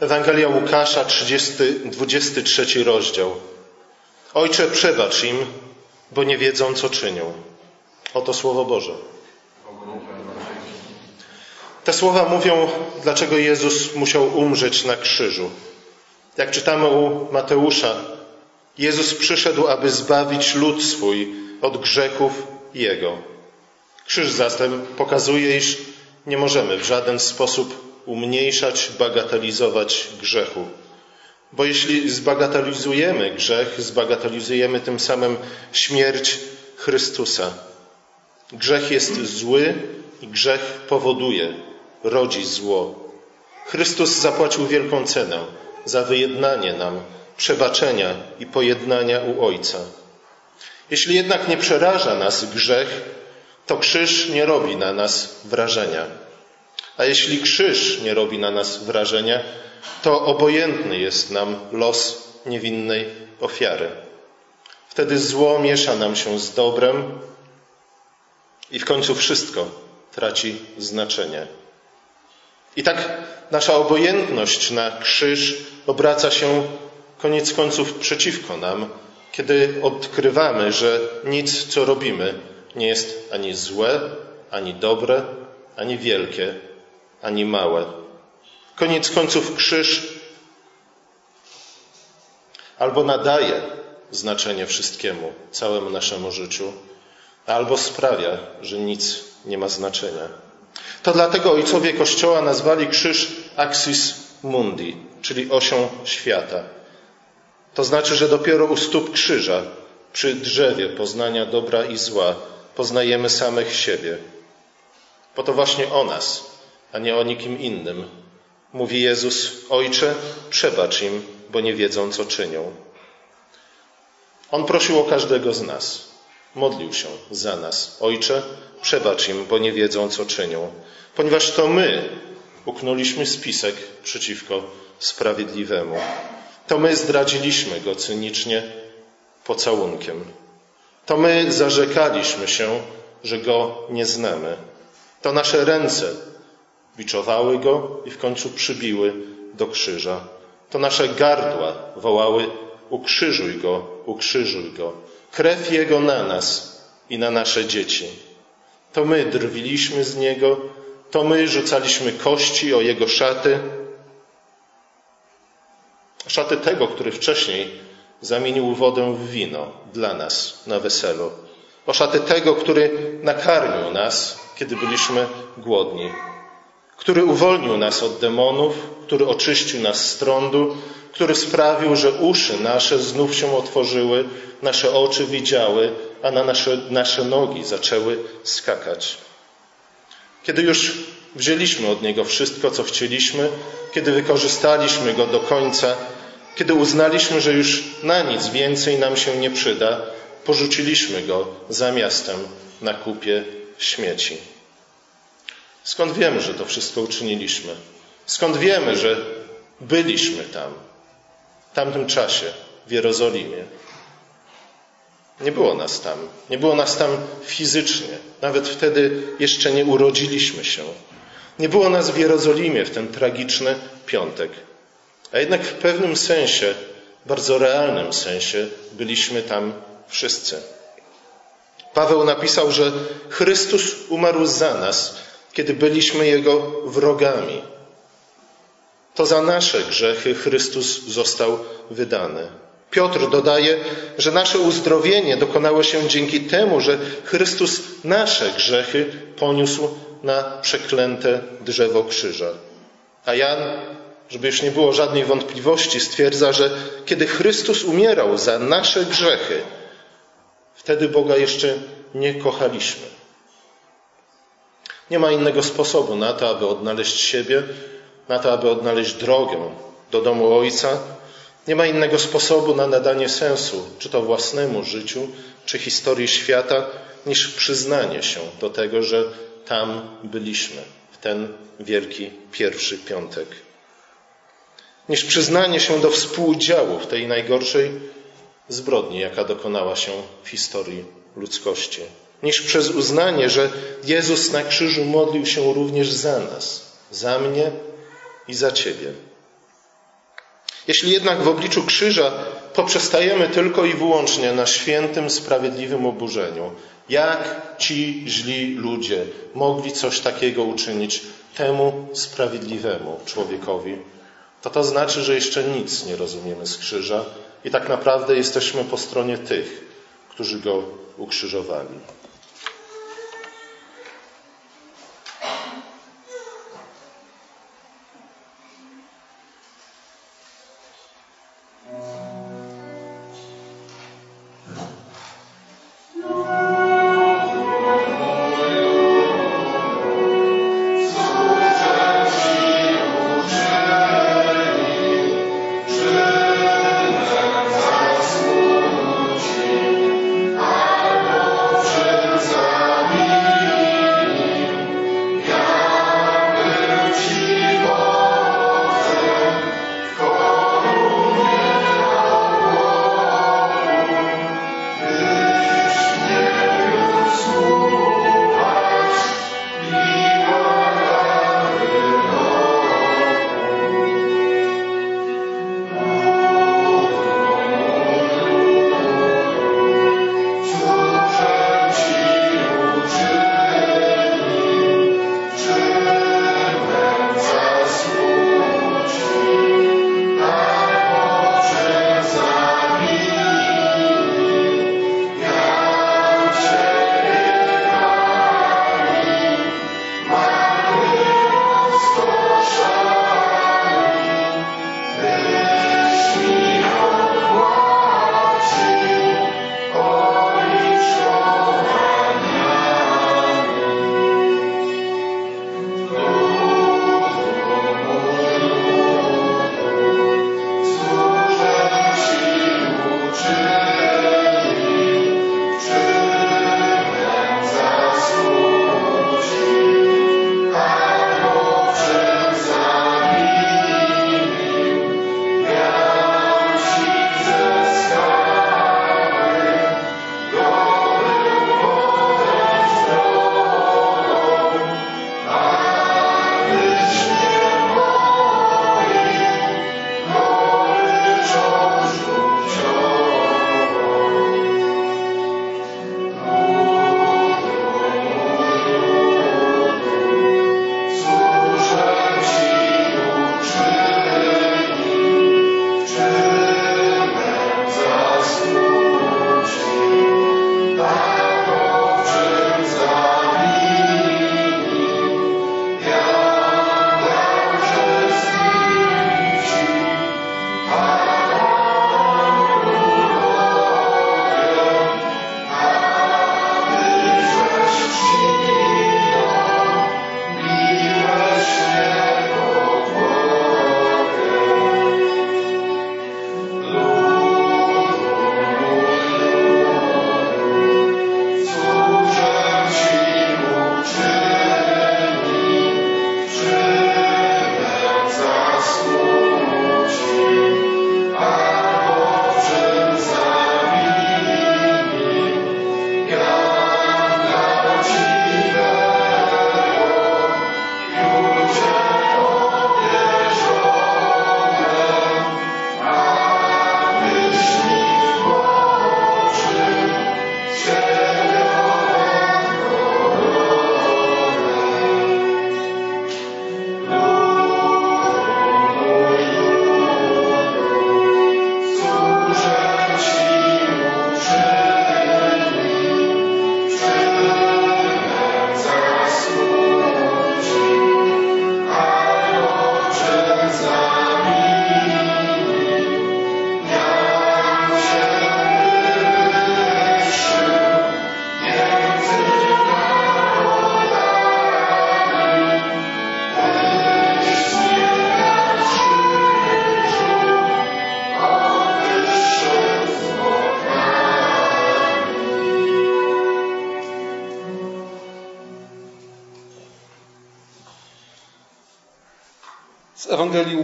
Ewangelia Łukasza, 30, 23 rozdział. Ojcze, przebacz im, bo nie wiedzą, co czynią. Oto Słowo Boże. Te słowa mówią, dlaczego Jezus musiał umrzeć na krzyżu. Jak czytamy u Mateusza, Jezus przyszedł, aby zbawić lud swój od grzechów Jego. Krzyż zatem pokazuje, iż nie możemy w żaden sposób umniejszać, bagatelizować grzechu. Bo jeśli zbagatelizujemy grzech, zbagatelizujemy tym samym śmierć Chrystusa. Grzech jest zły i grzech powoduje, rodzi zło. Chrystus zapłacił wielką cenę za wyjednanie nam przebaczenia i pojednania u Ojca. Jeśli jednak nie przeraża nas grzech, to krzyż nie robi na nas wrażenia. A jeśli krzyż nie robi na nas wrażenia, to obojętny jest nam los niewinnej ofiary. Wtedy zło miesza nam się z dobrem i w końcu wszystko traci znaczenie. I tak nasza obojętność na krzyż obraca się koniec końców przeciwko nam, kiedy odkrywamy, że nic, co robimy, nie jest ani złe, ani dobre, ani wielkie, ani małe. Koniec końców krzyż albo nadaje znaczenie wszystkiemu, całemu naszemu życiu, albo sprawia, że nic nie ma znaczenia. To dlatego ojcowie Kościoła nazwali krzyż axis mundi, czyli osią świata. To znaczy, że dopiero u stóp krzyża, przy drzewie poznania dobra i zła, poznajemy samych siebie. Bo to właśnie o nas, a nie o nikim innym. Mówi Jezus: Ojcze, przebacz im, bo nie wiedzą, co czynią. On prosił o każdego z nas. Modlił się za nas. Ojcze, przebacz im, bo nie wiedzą, co czynią. Ponieważ to my uknuliśmy spisek przeciwko sprawiedliwemu. To my zdradziliśmy go cynicznie pocałunkiem. To my zarzekaliśmy się, że go nie znamy. To nasze ręce biczowały go i w końcu przybiły do krzyża. To nasze gardła wołały: Ukrzyżuj go, ukrzyżuj go. Krew jego na nas i na nasze dzieci. To my drwiliśmy z niego, to my rzucaliśmy kości o jego szaty, szaty tego, który wcześniej zamienił wodę w wino dla nas na weselu. O szaty tego, który nakarmił nas, kiedy byliśmy głodni który uwolnił nas od demonów, który oczyścił nas z trądu, który sprawił, że uszy nasze znów się otworzyły, nasze oczy widziały, a na nasze, nasze nogi zaczęły skakać. Kiedy już wzięliśmy od Niego wszystko, co chcieliśmy, kiedy wykorzystaliśmy Go do końca, kiedy uznaliśmy, że już na nic więcej nam się nie przyda, porzuciliśmy Go za miastem na kupie śmieci. Skąd wiemy, że to wszystko uczyniliśmy? Skąd wiemy, że byliśmy tam, w tamtym czasie, w Jerozolimie? Nie było nas tam. Nie było nas tam fizycznie. Nawet wtedy jeszcze nie urodziliśmy się. Nie było nas w Jerozolimie w ten tragiczny piątek. A jednak w pewnym sensie, bardzo realnym sensie, byliśmy tam wszyscy. Paweł napisał, że Chrystus umarł za nas, kiedy byliśmy Jego wrogami. To za nasze grzechy Chrystus został wydany. Piotr dodaje, że nasze uzdrowienie dokonało się dzięki temu, że Chrystus nasze grzechy poniósł na przeklęte drzewo krzyża. A Jan, żeby już nie było żadnej wątpliwości, stwierdza, że kiedy Chrystus umierał za nasze grzechy, wtedy Boga jeszcze nie kochaliśmy. Nie ma innego sposobu na to, aby odnaleźć siebie, na to, aby odnaleźć drogę do domu Ojca. Nie ma innego sposobu na nadanie sensu, czy to własnemu życiu, czy historii świata, niż przyznanie się do tego, że tam byliśmy w ten wielki pierwszy piątek. Niż przyznanie się do współudziału w tej najgorszej zbrodni, jaka dokonała się w historii ludzkości niż przez uznanie, że Jezus na krzyżu modlił się również za nas, za mnie i za Ciebie. Jeśli jednak w obliczu krzyża poprzestajemy tylko i wyłącznie na świętym, sprawiedliwym oburzeniu, jak ci źli ludzie mogli coś takiego uczynić temu sprawiedliwemu człowiekowi, to to znaczy, że jeszcze nic nie rozumiemy z krzyża i tak naprawdę jesteśmy po stronie tych, którzy go ukrzyżowali.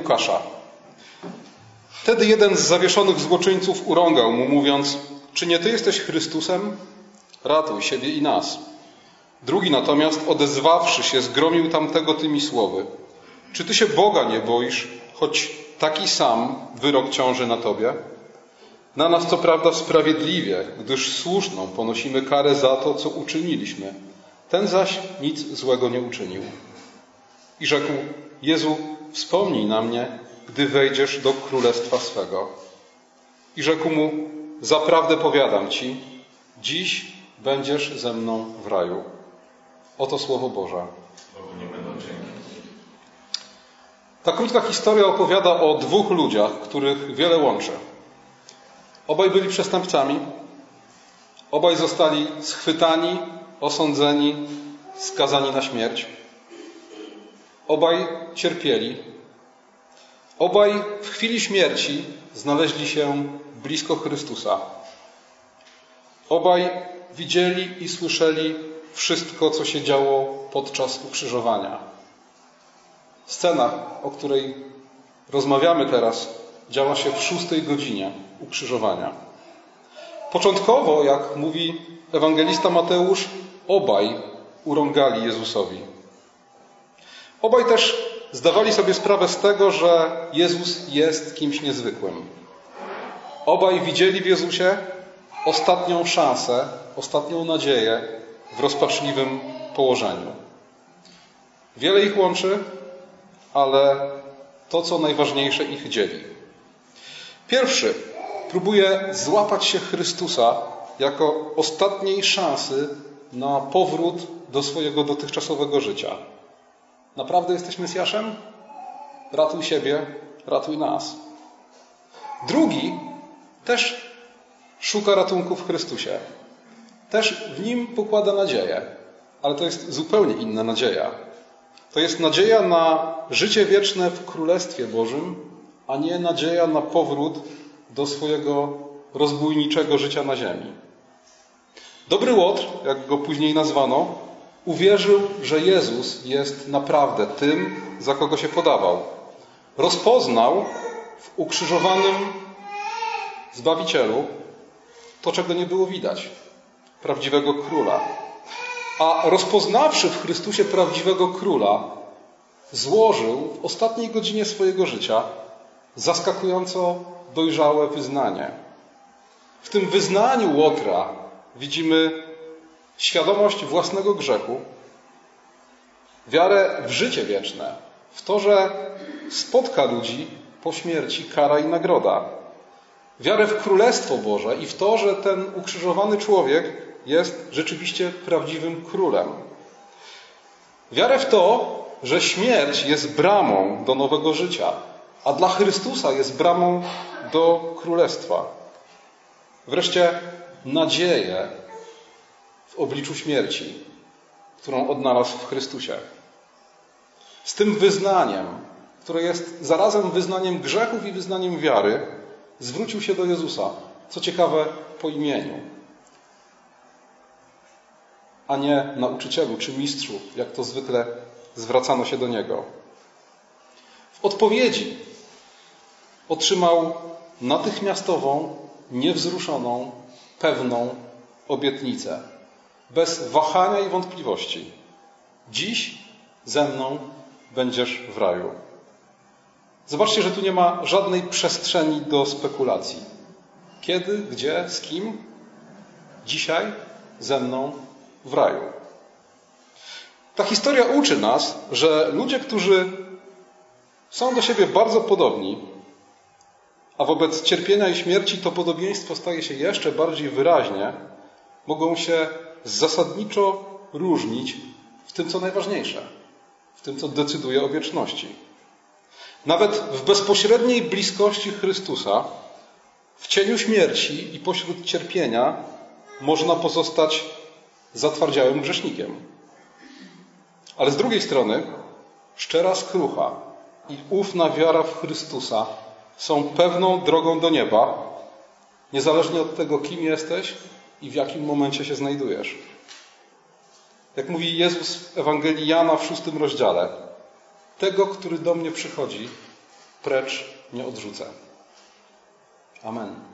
Łukasza. Wtedy jeden z zawieszonych złoczyńców urągał mu, mówiąc: Czy nie ty jesteś Chrystusem? Ratuj siebie i nas. Drugi natomiast, odezwawszy się, zgromił tamtego tymi słowy: Czy ty się Boga nie boisz, choć taki sam wyrok ciąży na Tobie? Na nas co prawda sprawiedliwie, gdyż słuszną ponosimy karę za to, co uczyniliśmy. Ten zaś nic złego nie uczynił. I rzekł: Jezu, wspomnij na mnie, gdy wejdziesz do królestwa swego. I rzekł mu: Zaprawdę powiadam ci, dziś będziesz ze mną w raju. Oto słowo Boże. Ta krótka historia opowiada o dwóch ludziach, których wiele łączy. Obaj byli przestępcami, obaj zostali schwytani, osądzeni, skazani na śmierć. Obaj cierpieli. Obaj w chwili śmierci znaleźli się blisko Chrystusa. Obaj widzieli i słyszeli wszystko, co się działo podczas ukrzyżowania. Scena, o której rozmawiamy teraz, działa się w szóstej godzinie ukrzyżowania. Początkowo, jak mówi ewangelista Mateusz, obaj urągali Jezusowi. Obaj też zdawali sobie sprawę z tego, że Jezus jest kimś niezwykłym. Obaj widzieli w Jezusie ostatnią szansę, ostatnią nadzieję w rozpaczliwym położeniu. Wiele ich łączy, ale to, co najważniejsze, ich dzieli. Pierwszy próbuje złapać się Chrystusa jako ostatniej szansy na powrót do swojego dotychczasowego życia. Naprawdę jesteś Mesjaszem? Ratuj siebie, ratuj nas. Drugi też szuka ratunku w Chrystusie. Też w nim pokłada nadzieję, ale to jest zupełnie inna nadzieja. To jest nadzieja na życie wieczne w Królestwie Bożym, a nie nadzieja na powrót do swojego rozbójniczego życia na ziemi. Dobry Łotr, jak go później nazwano, uwierzył, że Jezus jest naprawdę tym, za kogo się podawał. Rozpoznał w ukrzyżowanym Zbawicielu to, czego nie było widać prawdziwego króla. A rozpoznawszy w Chrystusie prawdziwego króla, złożył w ostatniej godzinie swojego życia zaskakująco dojrzałe wyznanie. W tym wyznaniu Łotra widzimy świadomość własnego grzechu, wiarę w życie wieczne, w to, że spotka ludzi po śmierci kara i nagroda. Wiarę w Królestwo Boże i w to, że ten ukrzyżowany człowiek jest rzeczywiście prawdziwym królem. Wiarę w to, że śmierć jest bramą do nowego życia, a dla Chrystusa jest bramą do królestwa. Wreszcie nadzieję w obliczu śmierci, którą odnalazł w Chrystusie. Z tym wyznaniem, które jest zarazem wyznaniem grzechów i wyznaniem wiary, zwrócił się do Jezusa. Co ciekawe, po imieniu, a nie nauczycielu czy mistrzu, jak to zwykle zwracano się do niego. W odpowiedzi otrzymał natychmiastową, niewzruszoną, pewną obietnicę, bez wahania i wątpliwości. Dziś ze mną będziesz w raju. Zobaczcie, że tu nie ma żadnej przestrzeni do spekulacji. Kiedy, gdzie, z kim? Dzisiaj ze mną w raju. Ta historia uczy nas, że ludzie, którzy są do siebie bardzo podobni, a wobec cierpienia i śmierci to podobieństwo staje się jeszcze bardziej wyraźnie, mogą się zasadniczo różnić w tym, co najważniejsze, w tym, co decyduje o wieczności. Nawet w bezpośredniej bliskości Chrystusa, w cieniu śmierci i pośród cierpienia, można pozostać zatwardziałym grzesznikiem. Ale z drugiej strony, szczera skrucha i ufna wiara w Chrystusa są pewną drogą do nieba, niezależnie od tego, kim jesteś i w jakim momencie się znajdujesz. Jak mówi Jezus w Ewangelii Jana w szóstym rozdziale, tego, który do mnie przychodzi, precz nie odrzucę. Amen.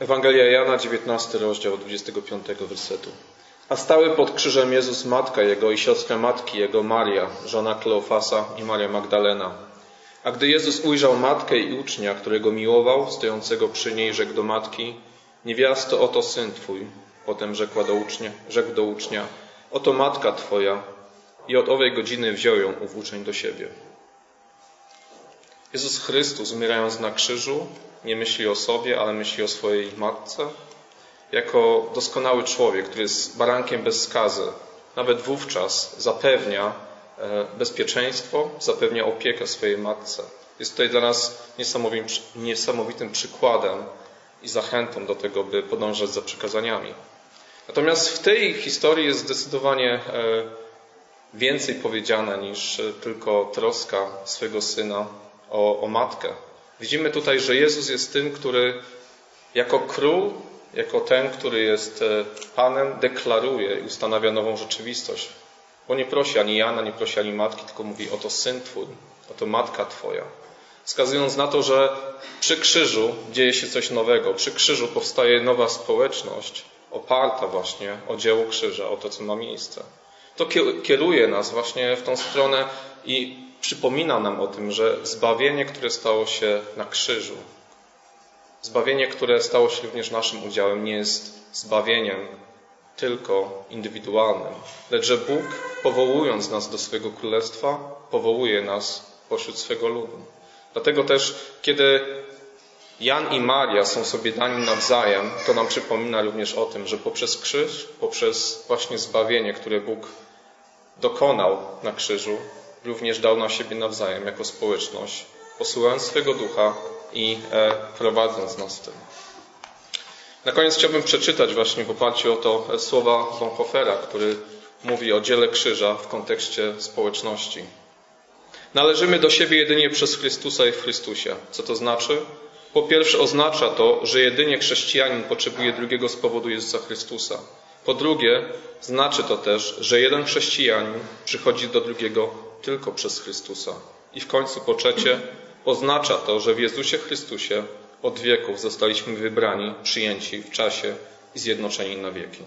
Ewangelia Jana, 19 rozdział 25 wersetu. A stały pod krzyżem Jezus matka Jego i siostra matki Jego, Maria, żona Kleofasa i Maria Magdalena. A gdy Jezus ujrzał matkę i ucznia, którego miłował, stojącego przy niej, rzekł do matki, niewiasto, oto syn Twój. Potem rzekła do ucznia, rzekł do ucznia, oto matka Twoja. I od owej godziny wziął ją ów uczeń do siebie. Jezus Chrystus, umierając na krzyżu, nie myśli o sobie, ale myśli o swojej matce. Jako doskonały człowiek, który jest barankiem bez skazy, nawet wówczas zapewnia e, bezpieczeństwo, zapewnia opiekę swojej matce. Jest tutaj dla nas niesamowitym przykładem i zachętą do tego, by podążać za przykazaniami. Natomiast w tej historii jest zdecydowanie e, więcej powiedziane niż tylko troska swego syna o, o matkę. Widzimy tutaj, że Jezus jest tym, który jako król, jako ten, który jest e, Panem, deklaruje i ustanawia nową rzeczywistość. Bo nie prosi ani Jana, nie prosi ani matki, tylko mówi: Oto syn Twój, oto matka Twoja. Wskazując na to, że przy krzyżu dzieje się coś nowego. Przy krzyżu powstaje nowa społeczność oparta właśnie o dzieło krzyża, o to, co ma miejsce. To kieruje nas właśnie w tą stronę i przypomina nam o tym, że zbawienie, które stało się na krzyżu, zbawienie, które stało się również naszym udziałem, nie jest zbawieniem tylko indywidualnym, lecz że Bóg, powołując nas do swojego królestwa, powołuje nas pośród swego ludu. Dlatego też, kiedy Jan i Maria są sobie dani nawzajem, to nam przypomina również o tym, że poprzez krzyż, poprzez właśnie zbawienie, które Bóg dokonał na krzyżu, również dał na siebie nawzajem jako społeczność, posyłając swego ducha i e, prowadząc nas w tym. Na koniec chciałbym przeczytać właśnie w oparciu o to słowa Bonhoeffera, który mówi o dziele krzyża w kontekście społeczności. Należymy do siebie jedynie przez Chrystusa i w Chrystusie. Co to znaczy? Po pierwsze oznacza to, że jedynie chrześcijanin potrzebuje drugiego z powodu Jezusa Chrystusa. Po drugie, znaczy to też, że jeden chrześcijanin przychodzi do drugiego tylko przez Chrystusa. I w końcu po trzecie, oznacza to, że w Jezusie Chrystusie od wieków zostaliśmy wybrani, przyjęci w czasie i zjednoczeni na wieki.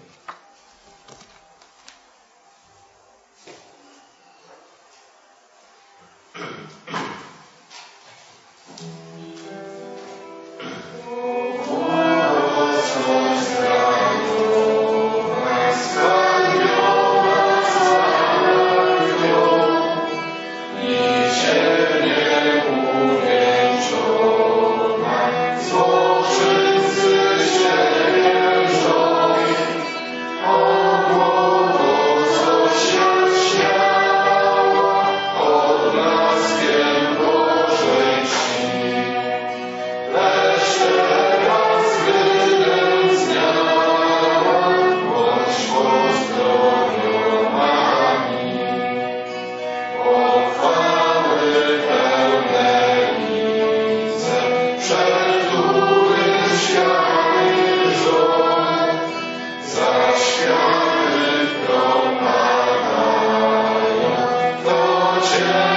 Lord,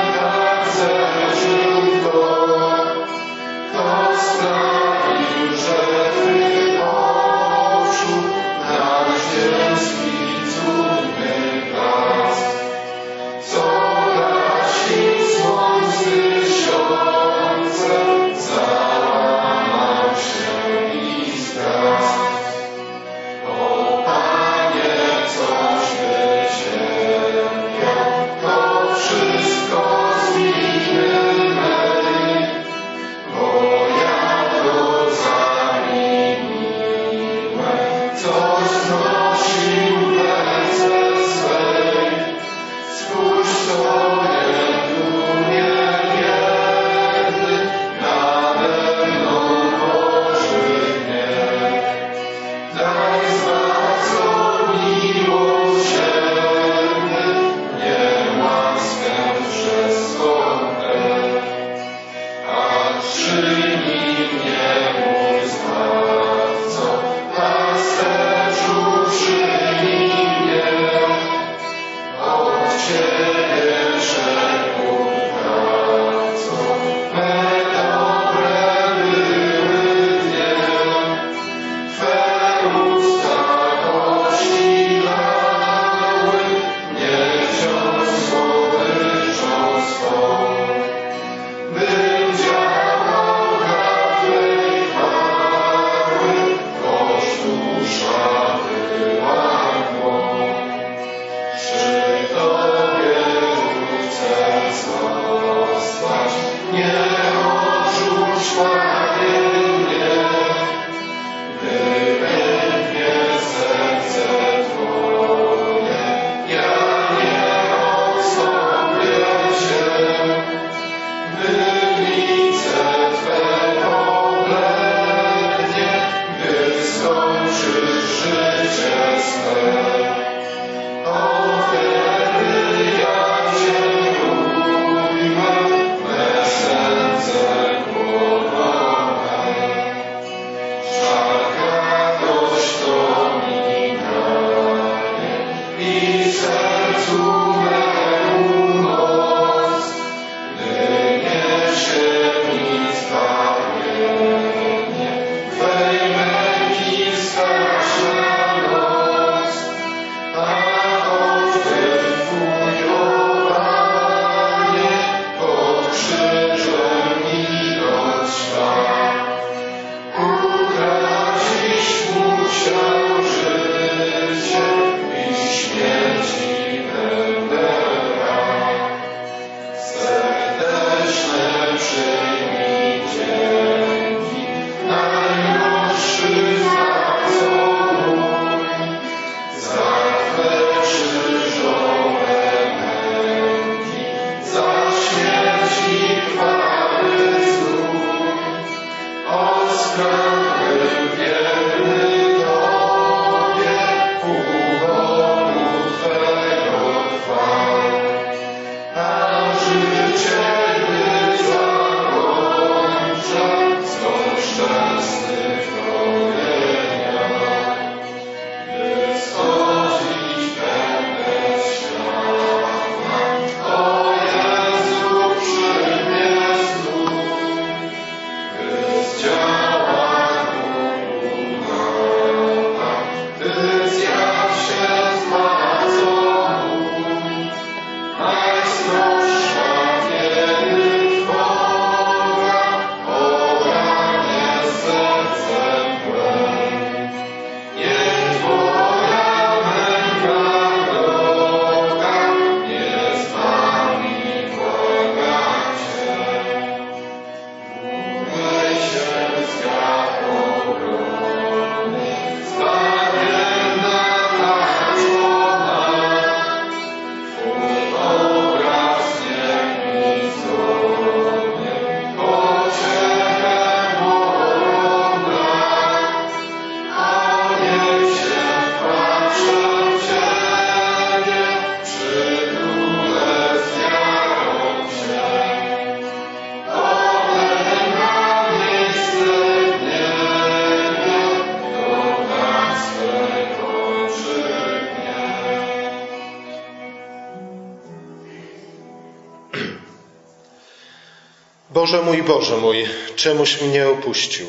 Boże mój, Boże mój, czemuś mnie opuścił?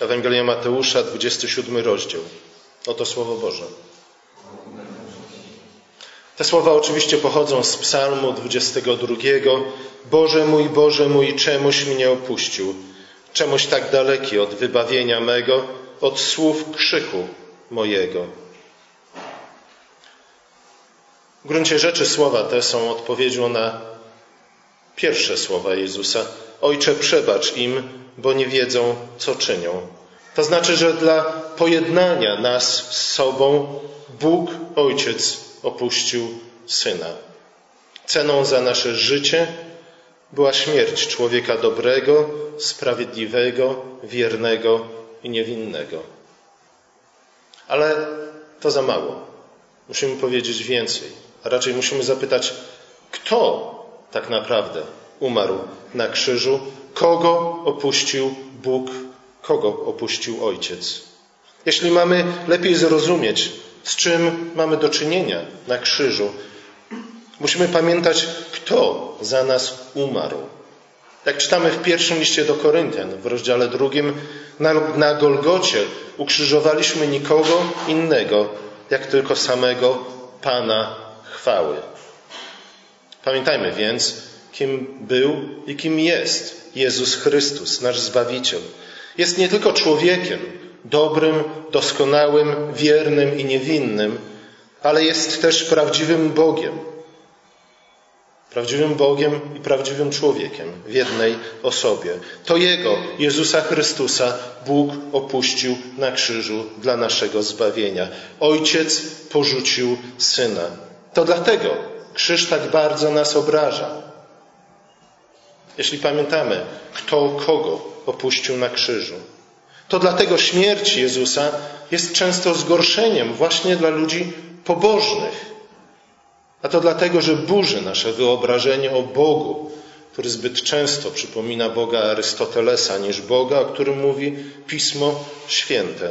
Ewangelia Mateusza, 27 rozdział. Oto Słowo Boże. Te słowa oczywiście pochodzą z Psalmu 22. Boże mój, Boże mój, czemuś mnie opuścił? Czemuś tak daleki od wybawienia mego, od słów krzyku mojego. W gruncie rzeczy słowa te są odpowiedzią na pierwsze słowa Jezusa. Ojcze, przebacz im, bo nie wiedzą, co czynią. To znaczy, że dla pojednania nas z sobą Bóg, Ojciec, opuścił Syna. Ceną za nasze życie była śmierć człowieka dobrego, sprawiedliwego, wiernego i niewinnego. Ale to za mało. Musimy powiedzieć więcej. A raczej musimy zapytać, kto tak naprawdę umarł na krzyżu, kogo opuścił Bóg, kogo opuścił Ojciec. Jeśli mamy lepiej zrozumieć, z czym mamy do czynienia na krzyżu, musimy pamiętać, kto za nas umarł. Jak czytamy w pierwszym liście do Koryntian, w rozdziale drugim, na, na Golgocie ukrzyżowaliśmy nikogo innego, jak tylko samego Pana chwały. Pamiętajmy więc, kim był i kim jest Jezus Chrystus, nasz Zbawiciel. Jest nie tylko człowiekiem, dobrym, doskonałym, wiernym i niewinnym, ale jest też prawdziwym Bogiem. Prawdziwym Bogiem i prawdziwym człowiekiem w jednej osobie. To Jego, Jezusa Chrystusa, Bóg opuścił na krzyżu dla naszego zbawienia. Ojciec porzucił Syna. To dlatego krzyż tak bardzo nas obraża. Jeśli pamiętamy, kto kogo opuścił na krzyżu. To dlatego śmierć Jezusa jest często zgorszeniem właśnie dla ludzi pobożnych. A to dlatego, że burzy nasze wyobrażenie o Bogu, który zbyt często przypomina Boga Arystotelesa niż Boga, o którym mówi Pismo Święte.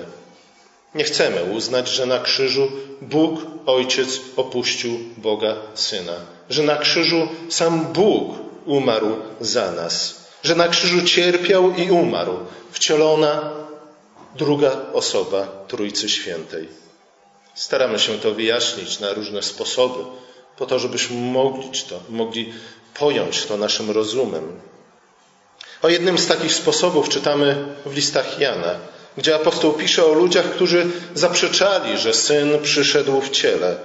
Nie chcemy uznać, że na krzyżu Bóg, Ojciec, opuścił Boga Syna, że na krzyżu sam Bóg umarł za nas, że na krzyżu cierpiał i umarł, wcielona druga osoba Trójcy Świętej. Staramy się to wyjaśnić na różne sposoby, po to, żebyśmy mogli to, mogli pojąć to naszym rozumem. O jednym z takich sposobów czytamy w listach Jana, gdzie apostoł pisze o ludziach, którzy zaprzeczali, że syn przyszedł w ciele,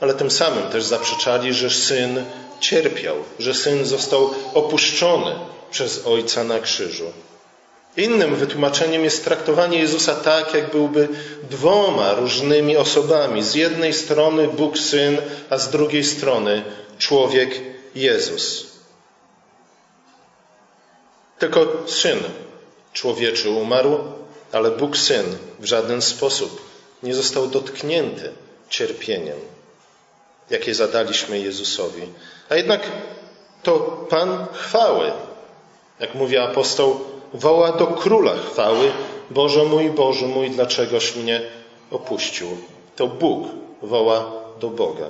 ale tym samym też zaprzeczali, że syn cierpiał, że syn został opuszczony przez ojca na krzyżu. Innym wytłumaczeniem jest traktowanie Jezusa tak, jak byłby dwoma różnymi osobami. Z jednej strony Bóg Syn, a z drugiej strony człowiek Jezus. Tylko Syn człowieczy umarł, ale Bóg Syn w żaden sposób nie został dotknięty cierpieniem, jakie zadaliśmy Jezusowi. A jednak to Pan chwały, jak mówi apostoł, woła do króla chwały: Boże mój, Boże mój, dlaczegoś mnie opuścił? To Bóg woła do Boga.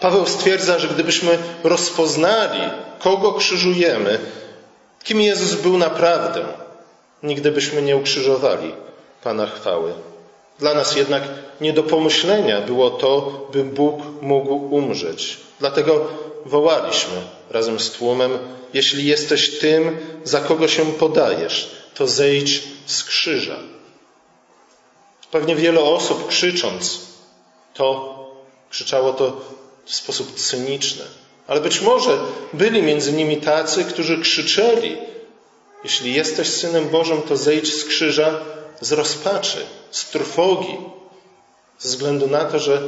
Paweł stwierdza, że gdybyśmy rozpoznali, kogo krzyżujemy, kim Jezus był naprawdę, nigdy byśmy nie ukrzyżowali Pana chwały. Dla nas jednak nie do pomyślenia było to, by Bóg mógł umrzeć. Dlatego wołaliśmy razem z tłumem: Jeśli jesteś tym, za kogo się podajesz, to zejdź z krzyża. Pewnie wiele osób krzycząc to, krzyczało to w sposób cyniczny. Ale być może byli między nimi tacy, którzy krzyczeli: Jeśli jesteś synem Bożym, to zejdź z krzyża z rozpaczy, z trwogi, ze względu na to, że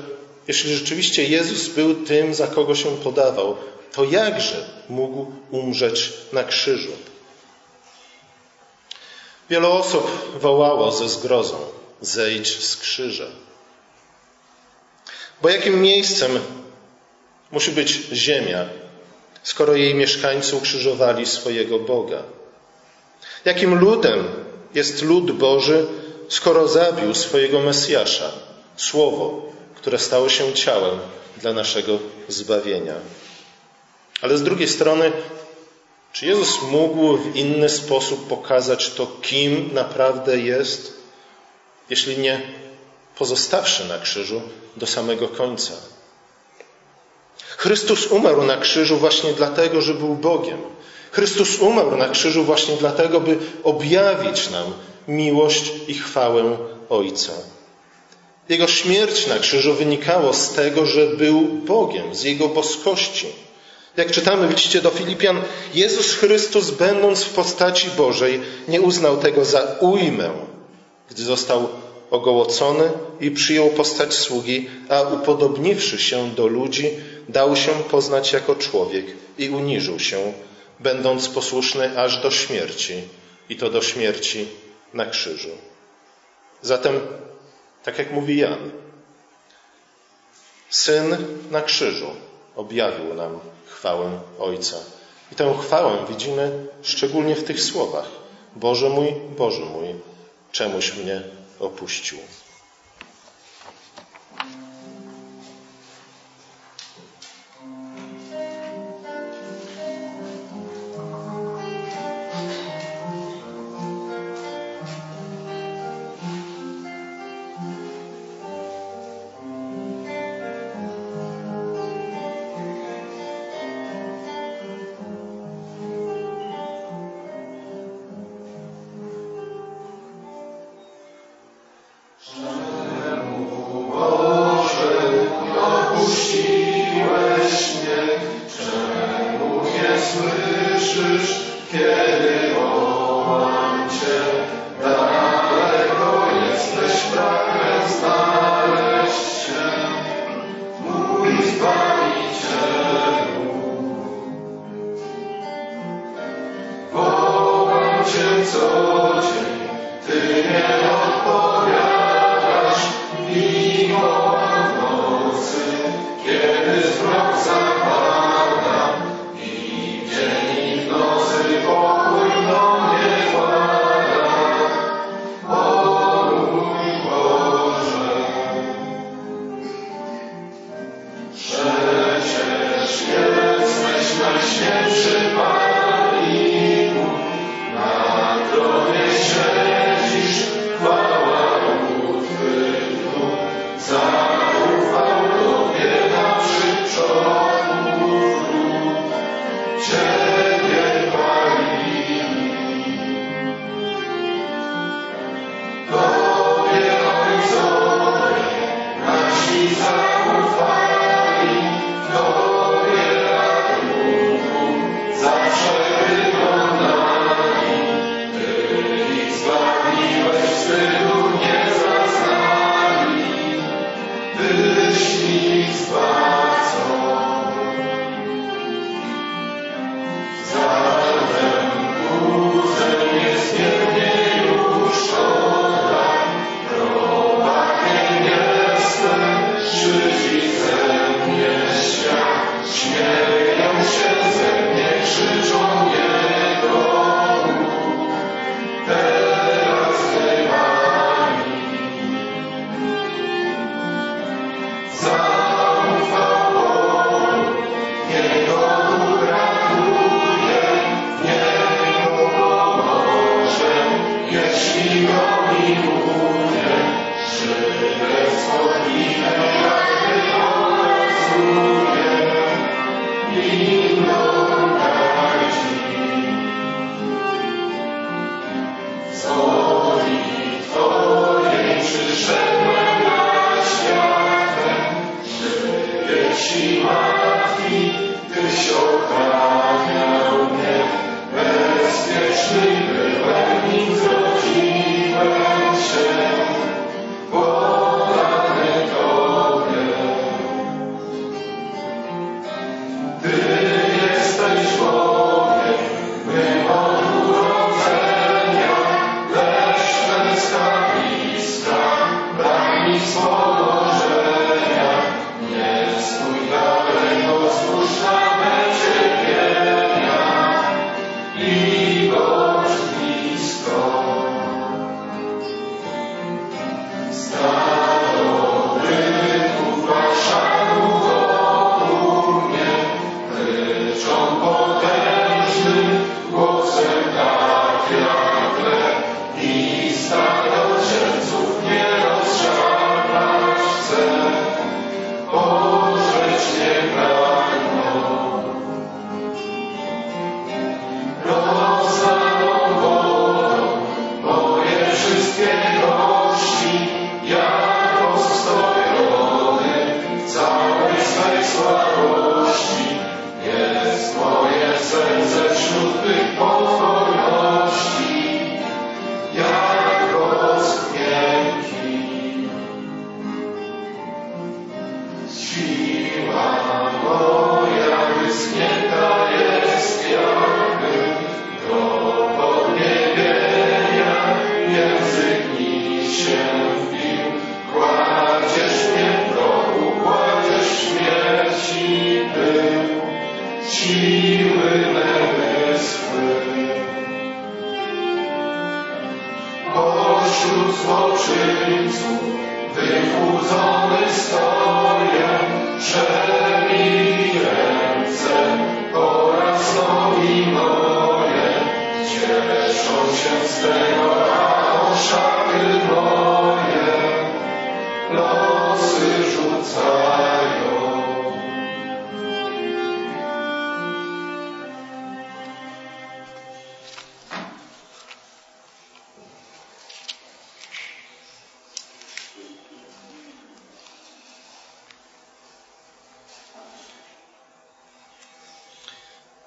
jeśli rzeczywiście Jezus był tym, za kogo się podawał, to jakże mógł umrzeć na krzyżu? Wiele osób wołało ze zgrozą: zejdź z krzyża. Bo jakim miejscem musi być ziemia, skoro jej mieszkańcy ukrzyżowali swojego Boga? Jakim ludem jest lud Boży, skoro zabił swojego Mesjasza, Słowo, które stało się ciałem dla naszego zbawienia? Ale z drugiej strony, Czy Jezus mógł w inny sposób pokazać to, kim naprawdę jest, jeśli nie pozostawszy na krzyżu do samego końca? Chrystus umarł na krzyżu właśnie dlatego, że był Bogiem. Chrystus umarł na krzyżu właśnie dlatego, by objawić nam miłość i chwałę Ojca. Jego śmierć na krzyżu wynikało z tego, że był Bogiem, z Jego boskości. Jak czytamy w liście do Filipian, Jezus Chrystus, będąc w postaci Bożej, nie uznał tego za ujmę, gdy został ogołocony i przyjął postać sługi, a upodobniwszy się do ludzi, dał się poznać jako człowiek i uniżył się, będąc posłuszny aż do śmierci, i to do śmierci na krzyżu. Zatem, tak jak mówi Jan, syn na krzyżu objawił nam chwałę Ojca. I tę chwałę widzimy szczególnie w tych słowach: Boże mój, Boże mój, czemuś mnie opuścił.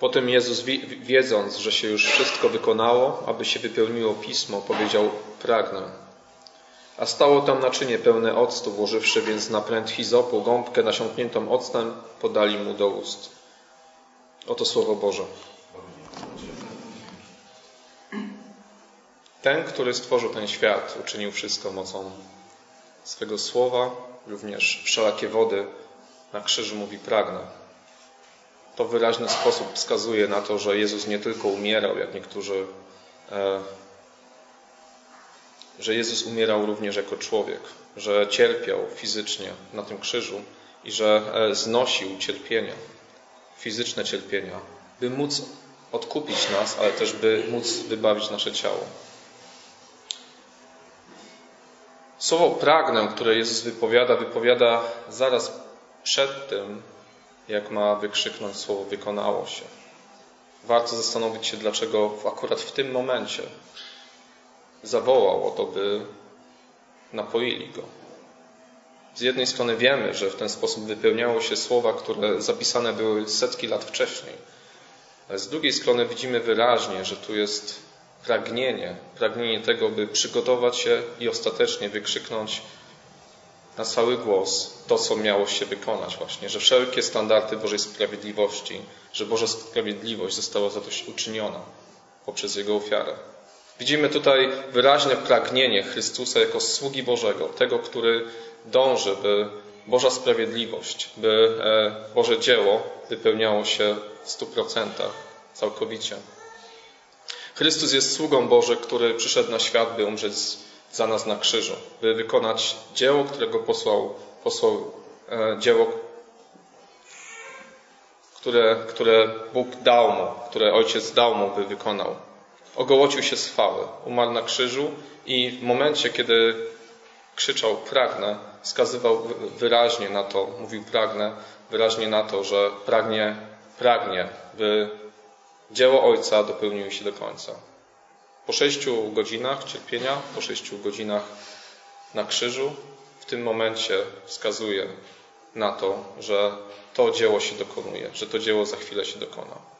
Potem Jezus, wiedząc, że się już wszystko wykonało, aby się wypełniło pismo, powiedział: Pragnę. A stało tam naczynie pełne octu, włożywszy więc na pręt hizopu gąbkę nasiąkniętą octem, podali mu do ust. Oto słowo Boże. Ten, który stworzył ten świat, uczynił wszystko mocą swego słowa, również wszelakie wody na krzyżu mówi pragnę to wyraźny sposób wskazuje na to, że Jezus nie tylko umierał, jak niektórzy, e, że Jezus umierał również jako człowiek, że cierpiał fizycznie na tym krzyżu i że e, znosił cierpienia, fizyczne cierpienia, by móc odkupić nas, ale też by móc wybawić nasze ciało. Słowo pragnę, które Jezus wypowiada, wypowiada zaraz przed tym, jak ma wykrzyknąć słowo wykonało się. Warto zastanowić się, dlaczego akurat w tym momencie zawołał o to, by napoili go. Z jednej strony wiemy, że w ten sposób wypełniało się słowa, które zapisane były setki lat wcześniej. Ale z drugiej strony widzimy wyraźnie, że tu jest pragnienie, pragnienie tego, by przygotować się i ostatecznie wykrzyknąć na cały głos to, co miało się wykonać właśnie, że wszelkie standardy Bożej sprawiedliwości, że Boża sprawiedliwość została zadośćuczyniona poprzez Jego ofiarę. Widzimy tutaj wyraźne pragnienie Chrystusa jako sługi Bożego, tego, który dąży, by Boża sprawiedliwość, by e, Boże dzieło wypełniało się w stu procentach, całkowicie. Chrystus jest sługą Boży, który przyszedł na świat, by umrzeć za nas na krzyżu, by wykonać dzieło, którego posłał, posłał e, dzieło, które, które Bóg dał mu, które Ojciec dał mu, by wykonał. Ogołocił się z chwały, umarł na krzyżu i w momencie, kiedy krzyczał pragnę, wskazywał wyraźnie na to, mówił pragnę, wyraźnie na to, że pragnie, pragnie, by dzieło Ojca dopełniło się do końca. Po sześciu godzinach cierpienia, po sześciu godzinach na krzyżu, w tym momencie wskazuje na to, że to dzieło się dokonuje, że to dzieło za chwilę się dokona.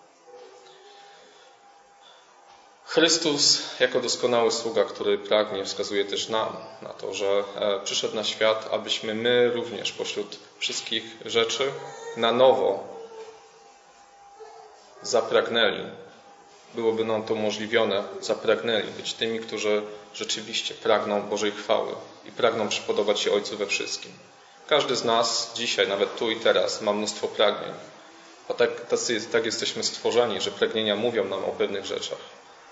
Chrystus, jako doskonały sługa, który pragnie, wskazuje też nam na to, że e, przyszedł na świat, abyśmy my również pośród wszystkich rzeczy na nowo zapragnęli byłoby nam to umożliwione, zapragnęli być tymi, którzy rzeczywiście pragną Bożej chwały i pragną przypodobać się Ojcu we wszystkim. Każdy z nas dzisiaj, nawet tu i teraz, ma mnóstwo pragnień. A tak, tacy, tak jesteśmy stworzeni, że pragnienia mówią nam o pewnych rzeczach.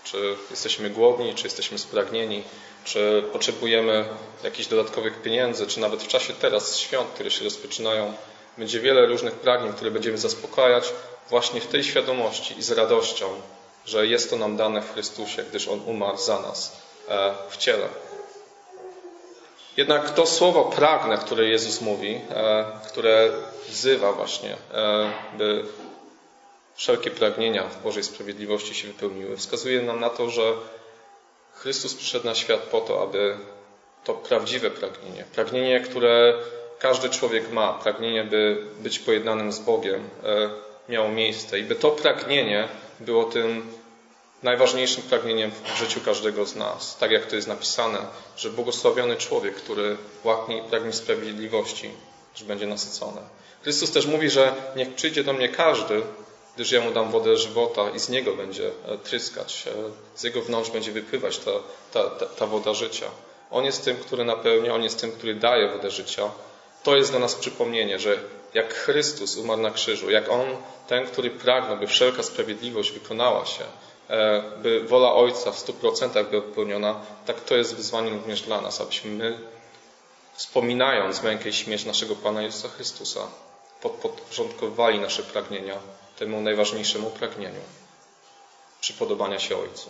Czy jesteśmy głodni, czy jesteśmy spragnieni, czy potrzebujemy jakichś dodatkowych pieniędzy, czy nawet w czasie teraz świąt, które się rozpoczynają, będzie wiele różnych pragnień, które będziemy zaspokajać właśnie w tej świadomości i z radością, że jest to nam dane w Chrystusie, gdyż On umarł za nas e, w ciele. Jednak to słowo pragnę, które Jezus mówi, e, które wzywa właśnie, e, by wszelkie pragnienia w Bożej sprawiedliwości się wypełniły, wskazuje nam na to, że Chrystus przyszedł na świat po to, aby to prawdziwe pragnienie, pragnienie, które każdy człowiek ma pragnienie, by być pojednanym z Bogiem, miało miejsce i by to pragnienie było tym najważniejszym pragnieniem w życiu każdego z nas. Tak jak to jest napisane, że błogosławiony człowiek, który łaknie i pragnie sprawiedliwości, że będzie nasycony. Chrystus też mówi, że niech przyjdzie do mnie każdy, gdyż ja mu dam wodę żywota i z niego będzie e, tryskać, e, z jego wnątrz będzie wypływać ta, ta, ta, ta woda życia. On jest tym, który napełnia, On jest tym, który daje wodę życia. To jest dla nas przypomnienie, że jak Chrystus umarł na krzyżu, jak On, ten, który pragnął, by wszelka sprawiedliwość wykonała się, e, by wola Ojca w stu procentach była wypełniona, tak to jest wyzwaniem również dla nas, abyśmy my, wspominając mękę i śmierć naszego Pana Jezusa Chrystusa, podporządkowali nasze pragnienia temu najważniejszemu pragnieniu przypodobania się Ojcu.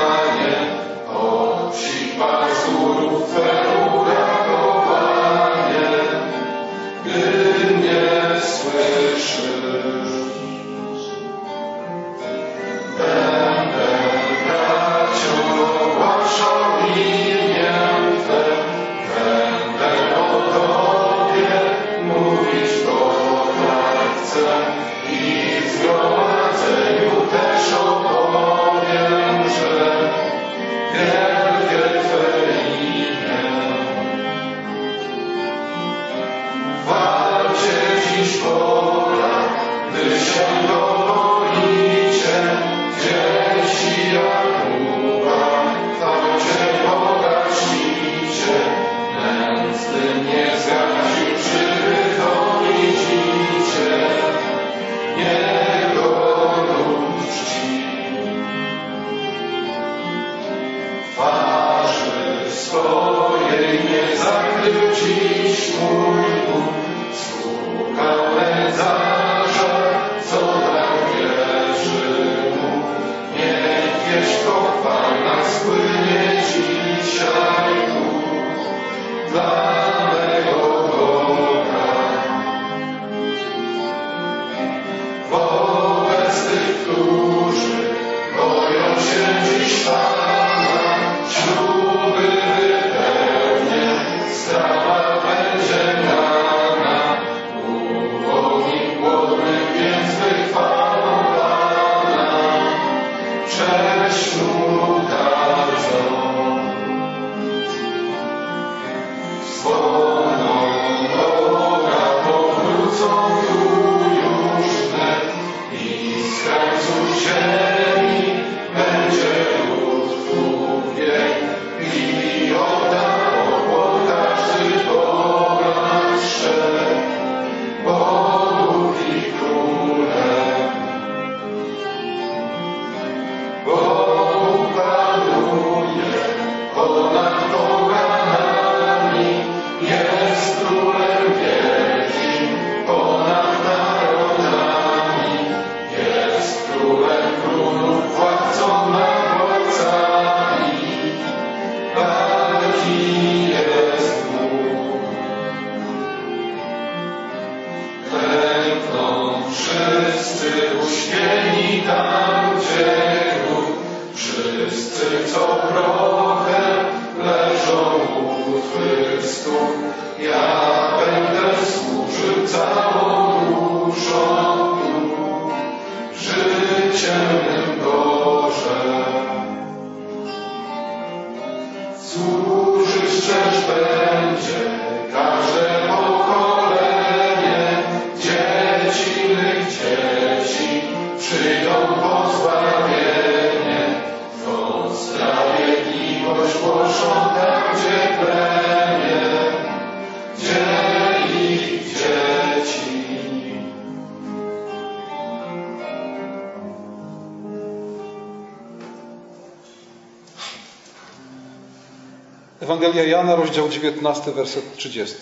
rozdział 19, werset 30.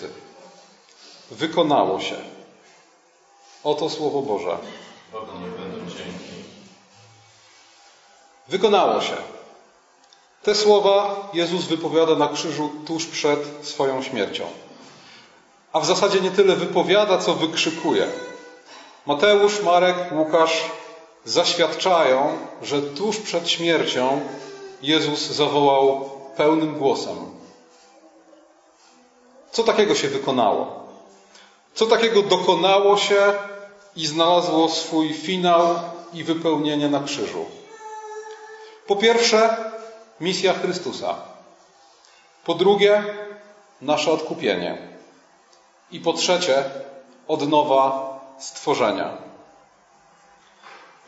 Wykonało się. Oto Słowo Boże. Wykonało się. Te słowa Jezus wypowiada na krzyżu tuż przed swoją śmiercią. A w zasadzie nie tyle wypowiada, co wykrzykuje. Mateusz, Marek, Łukasz zaświadczają, że tuż przed śmiercią Jezus zawołał pełnym głosem. Co takiego się wykonało? Co takiego dokonało się i znalazło swój finał i wypełnienie na krzyżu? Po pierwsze, misja Chrystusa. Po drugie, nasze odkupienie. I po trzecie, odnowa stworzenia.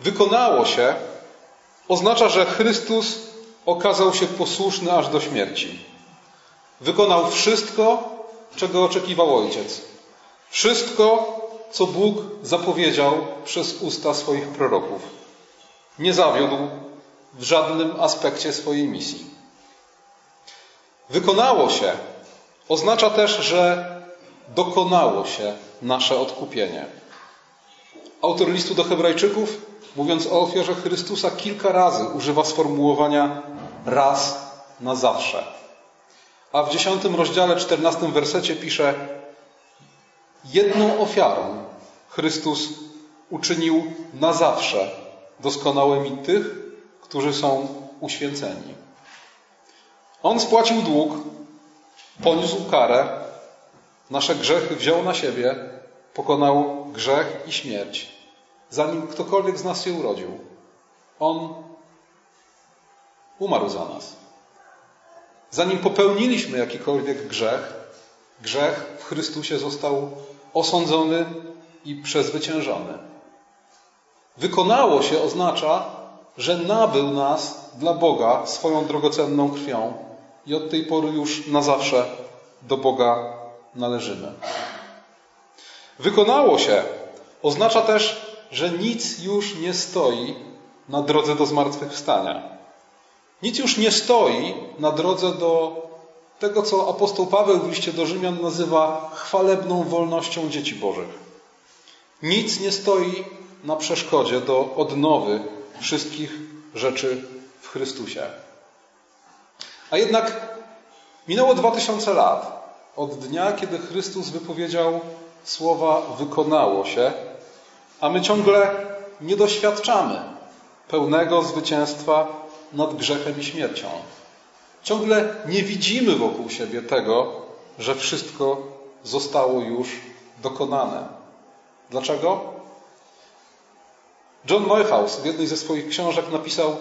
Wykonało się oznacza, że Chrystus okazał się posłuszny aż do śmierci. Wykonał wszystko, czego oczekiwał Ojciec. Wszystko, co Bóg zapowiedział przez usta swoich proroków. Nie zawiódł w żadnym aspekcie swojej misji. Wykonało się oznacza też, że dokonało się nasze odkupienie. Autor listu do Hebrajczyków, mówiąc o ofierze Chrystusa, kilka razy używa sformułowania raz na zawsze. A w dziesiątym rozdziale, czternastym wersecie pisze: Jedną ofiarą Chrystus uczynił na zawsze doskonałymi tych, którzy są uświęceni. On spłacił dług, poniósł karę, nasze grzechy wziął na siebie, pokonał grzech i śmierć, zanim ktokolwiek z nas się urodził. On umarł za nas. Zanim popełniliśmy jakikolwiek grzech, grzech w Chrystusie został osądzony i przezwyciężony. Wykonało się oznacza, że nabył nas dla Boga swoją drogocenną krwią i od tej pory już na zawsze do Boga należymy. Wykonało się oznacza też, że nic już nie stoi na drodze do zmartwychwstania. Nic już nie stoi na drodze do tego, co apostoł Paweł w liście do Rzymian nazywa chwalebną wolnością dzieci Bożych. Nic nie stoi na przeszkodzie do odnowy wszystkich rzeczy w Chrystusie. A jednak minęło dwa tysiące lat od dnia, kiedy Chrystus wypowiedział słowa wykonało się, a my ciągle nie doświadczamy pełnego zwycięstwa nad grzechem i śmiercią. Ciągle nie widzimy wokół siebie tego, że wszystko zostało już dokonane. Dlaczego? John Neuhaus w jednej ze swoich książek napisał: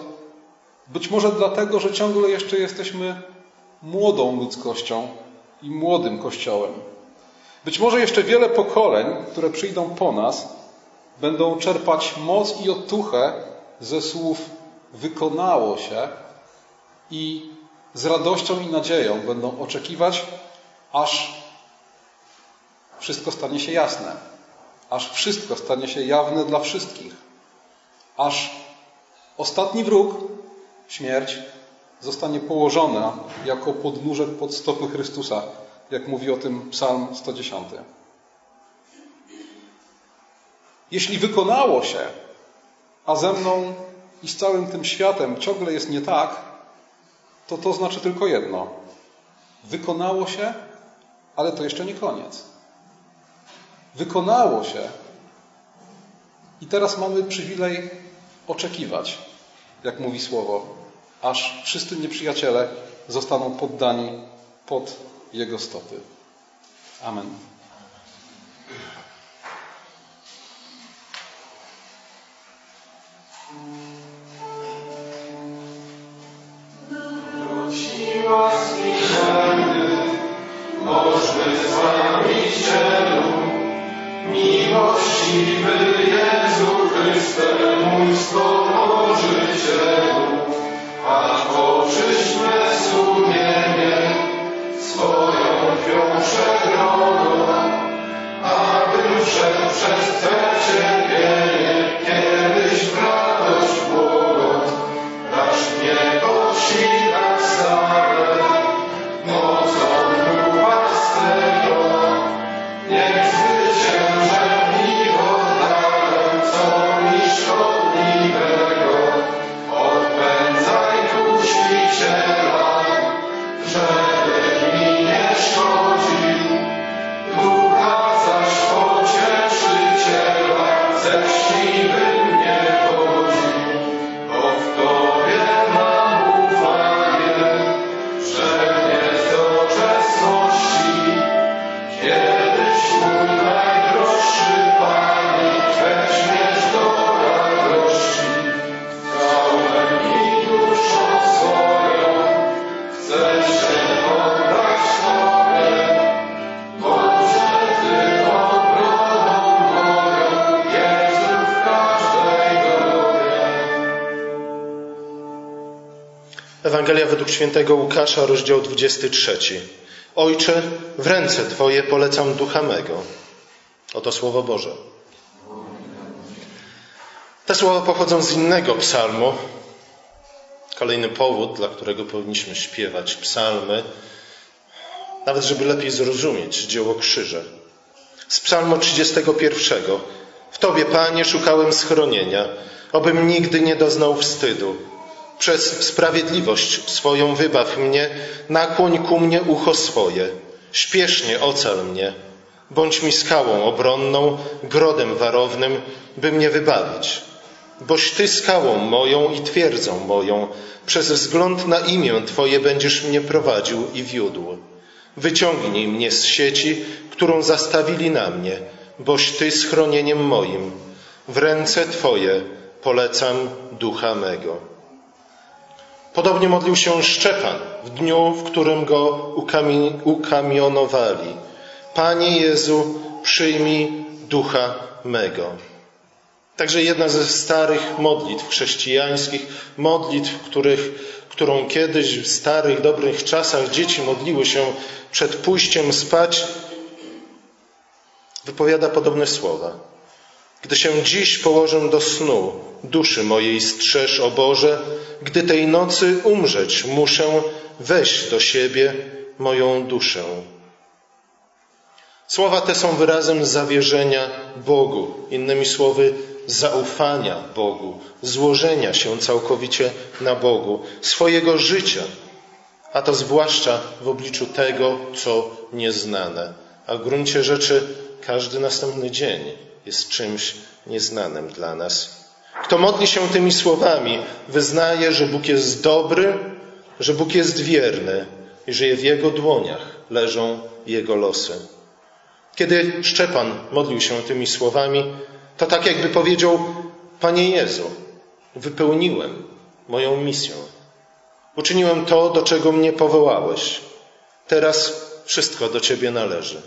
Być może dlatego, że ciągle jeszcze jesteśmy młodą ludzkością i młodym kościołem. Być może jeszcze wiele pokoleń, które przyjdą po nas, będą czerpać moc i otuchę ze słów wykonało się i z radością i nadzieją będą oczekiwać, aż wszystko stanie się jasne, aż wszystko stanie się jawne dla wszystkich, aż ostatni wróg, śmierć, zostanie położona jako podnóżek pod stopy Chrystusa, jak mówi o tym Psalm 110. Jeśli wykonało się, a ze mną i z całym tym światem ciągle jest nie tak, to to znaczy tylko jedno. Wykonało się, ale to jeszcze nie koniec. Wykonało się i teraz mamy przywilej oczekiwać, jak mówi słowo, aż wszyscy nieprzyjaciele zostaną poddani pod Jego stopy. Amen. Ewangelia według świętego Łukasza, rozdział 23. Ojcze, w ręce Twoje polecam ducha mego. Oto słowo Boże. Te słowa pochodzą z innego psalmu. Kolejny powód, dla którego powinniśmy śpiewać psalmy, nawet żeby lepiej zrozumieć dzieło krzyża. Z psalmu 31. W Tobie, Panie, szukałem schronienia, obym nigdy nie doznał wstydu. Przez sprawiedliwość swoją wybaw mnie, nakłoń ku mnie ucho swoje. Śpiesznie ocal mnie, bądź mi skałą obronną, grodem warownym, by mnie wybawić. Boś Ty skałą moją i twierdzą moją, przez wzgląd na imię Twoje będziesz mnie prowadził i wiódł. Wyciągnij mnie z sieci, którą zastawili na mnie, boś Ty schronieniem moim. W ręce Twoje polecam ducha mego. Podobnie modlił się Szczepan w dniu, w którym go ukamionowali. Panie Jezu, przyjmij ducha mego. Także jedna ze starych modlitw chrześcijańskich, modlitw, których, którą kiedyś w starych, dobrych czasach dzieci modliły się przed pójściem spać, wypowiada podobne słowa. Gdy się dziś położę do snu, duszy mojej strzeż, o Boże, gdy tej nocy umrzeć muszę, weź do siebie moją duszę. Słowa te są wyrazem zawierzenia Bogu, innymi słowy, zaufania Bogu, złożenia się całkowicie na Bogu, swojego życia, a to zwłaszcza w obliczu tego, co nieznane. A w gruncie rzeczy każdy następny dzień jest czymś nieznanym dla nas. Kto modli się tymi słowami, wyznaje, że Bóg jest dobry, że Bóg jest wierny i że w Jego dłoniach leżą Jego losy. Kiedy Szczepan modlił się tymi słowami, to tak jakby powiedział: Panie Jezu, wypełniłem moją misję. Uczyniłem to, do czego mnie powołałeś. Teraz wszystko do Ciebie należy.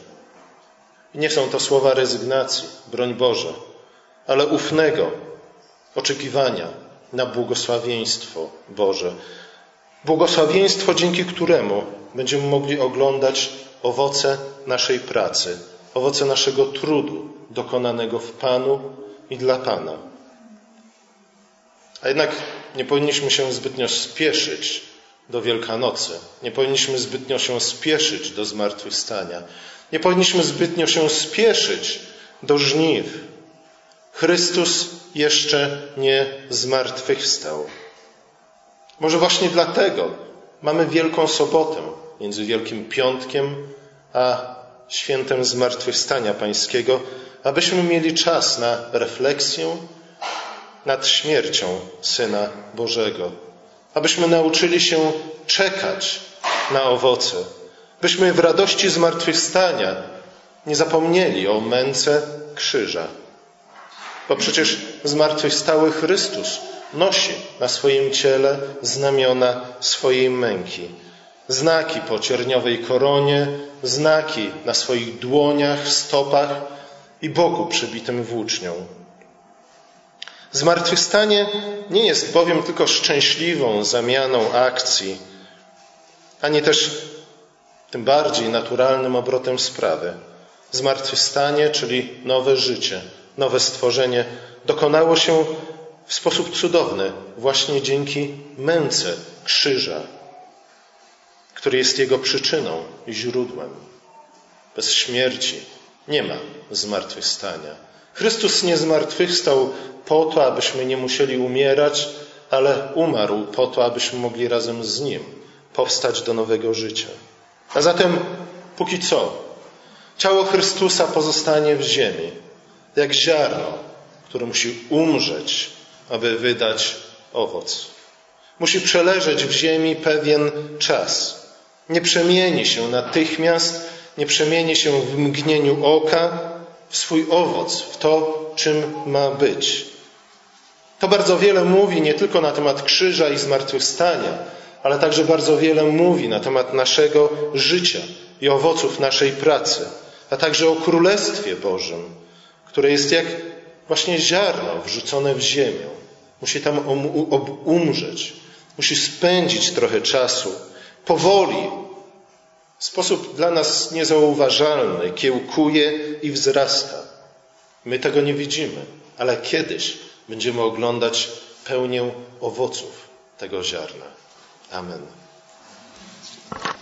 Nie są to słowa rezygnacji, broń Boże, ale ufnego oczekiwania na błogosławieństwo Boże. Błogosławieństwo, dzięki któremu będziemy mogli oglądać owoce naszej pracy, owoce naszego trudu dokonanego w Panu i dla Pana. A jednak nie powinniśmy się zbytnio spieszyć do Wielkanocy. Nie powinniśmy zbytnio się spieszyć do zmartwychwstania. Nie powinniśmy zbytnio się spieszyć do żniw. Chrystus jeszcze nie zmartwychwstał. Może właśnie dlatego mamy Wielką Sobotę między Wielkim Piątkiem a świętem Zmartwychwstania Pańskiego, abyśmy mieli czas na refleksję nad śmiercią Syna Bożego, abyśmy nauczyli się czekać na owoce, byśmy w radości zmartwychwstania nie zapomnieli o męce krzyża. Bo przecież zmartwychwstały Chrystus nosi na swoim ciele znamiona swojej męki. Znaki po cierniowej koronie, znaki na swoich dłoniach, stopach i boku przybitym włócznią. Zmartwychwstanie nie jest bowiem tylko szczęśliwą zamianą akcji, ani też tym bardziej naturalnym obrotem sprawy. Zmartwychwstanie, czyli nowe życie, nowe stworzenie, dokonało się w sposób cudowny właśnie dzięki męce krzyża, który jest jego przyczyną i źródłem. Bez śmierci nie ma zmartwychwstania. Chrystus nie zmartwychwstał po to, abyśmy nie musieli umierać, ale umarł po to, abyśmy mogli razem z Nim powstać do nowego życia. A zatem, póki co, ciało Chrystusa pozostanie w ziemi, jak ziarno, które musi umrzeć, aby wydać owoc. Musi przeleżeć w ziemi pewien czas. Nie przemieni się natychmiast, nie przemieni się w mgnieniu oka w swój owoc, w to, czym ma być. To bardzo wiele mówi nie tylko na temat krzyża i zmartwychwstania, ale także bardzo wiele mówi na temat naszego życia i owoców naszej pracy, a także o Królestwie Bożym, które jest jak właśnie ziarno wrzucone w ziemię. Musi tam umrzeć, musi spędzić trochę czasu, powoli, w sposób dla nas niezauważalny, kiełkuje i wzrasta. My tego nie widzimy, ale kiedyś będziemy oglądać pełnię owoców tego ziarna. Amen.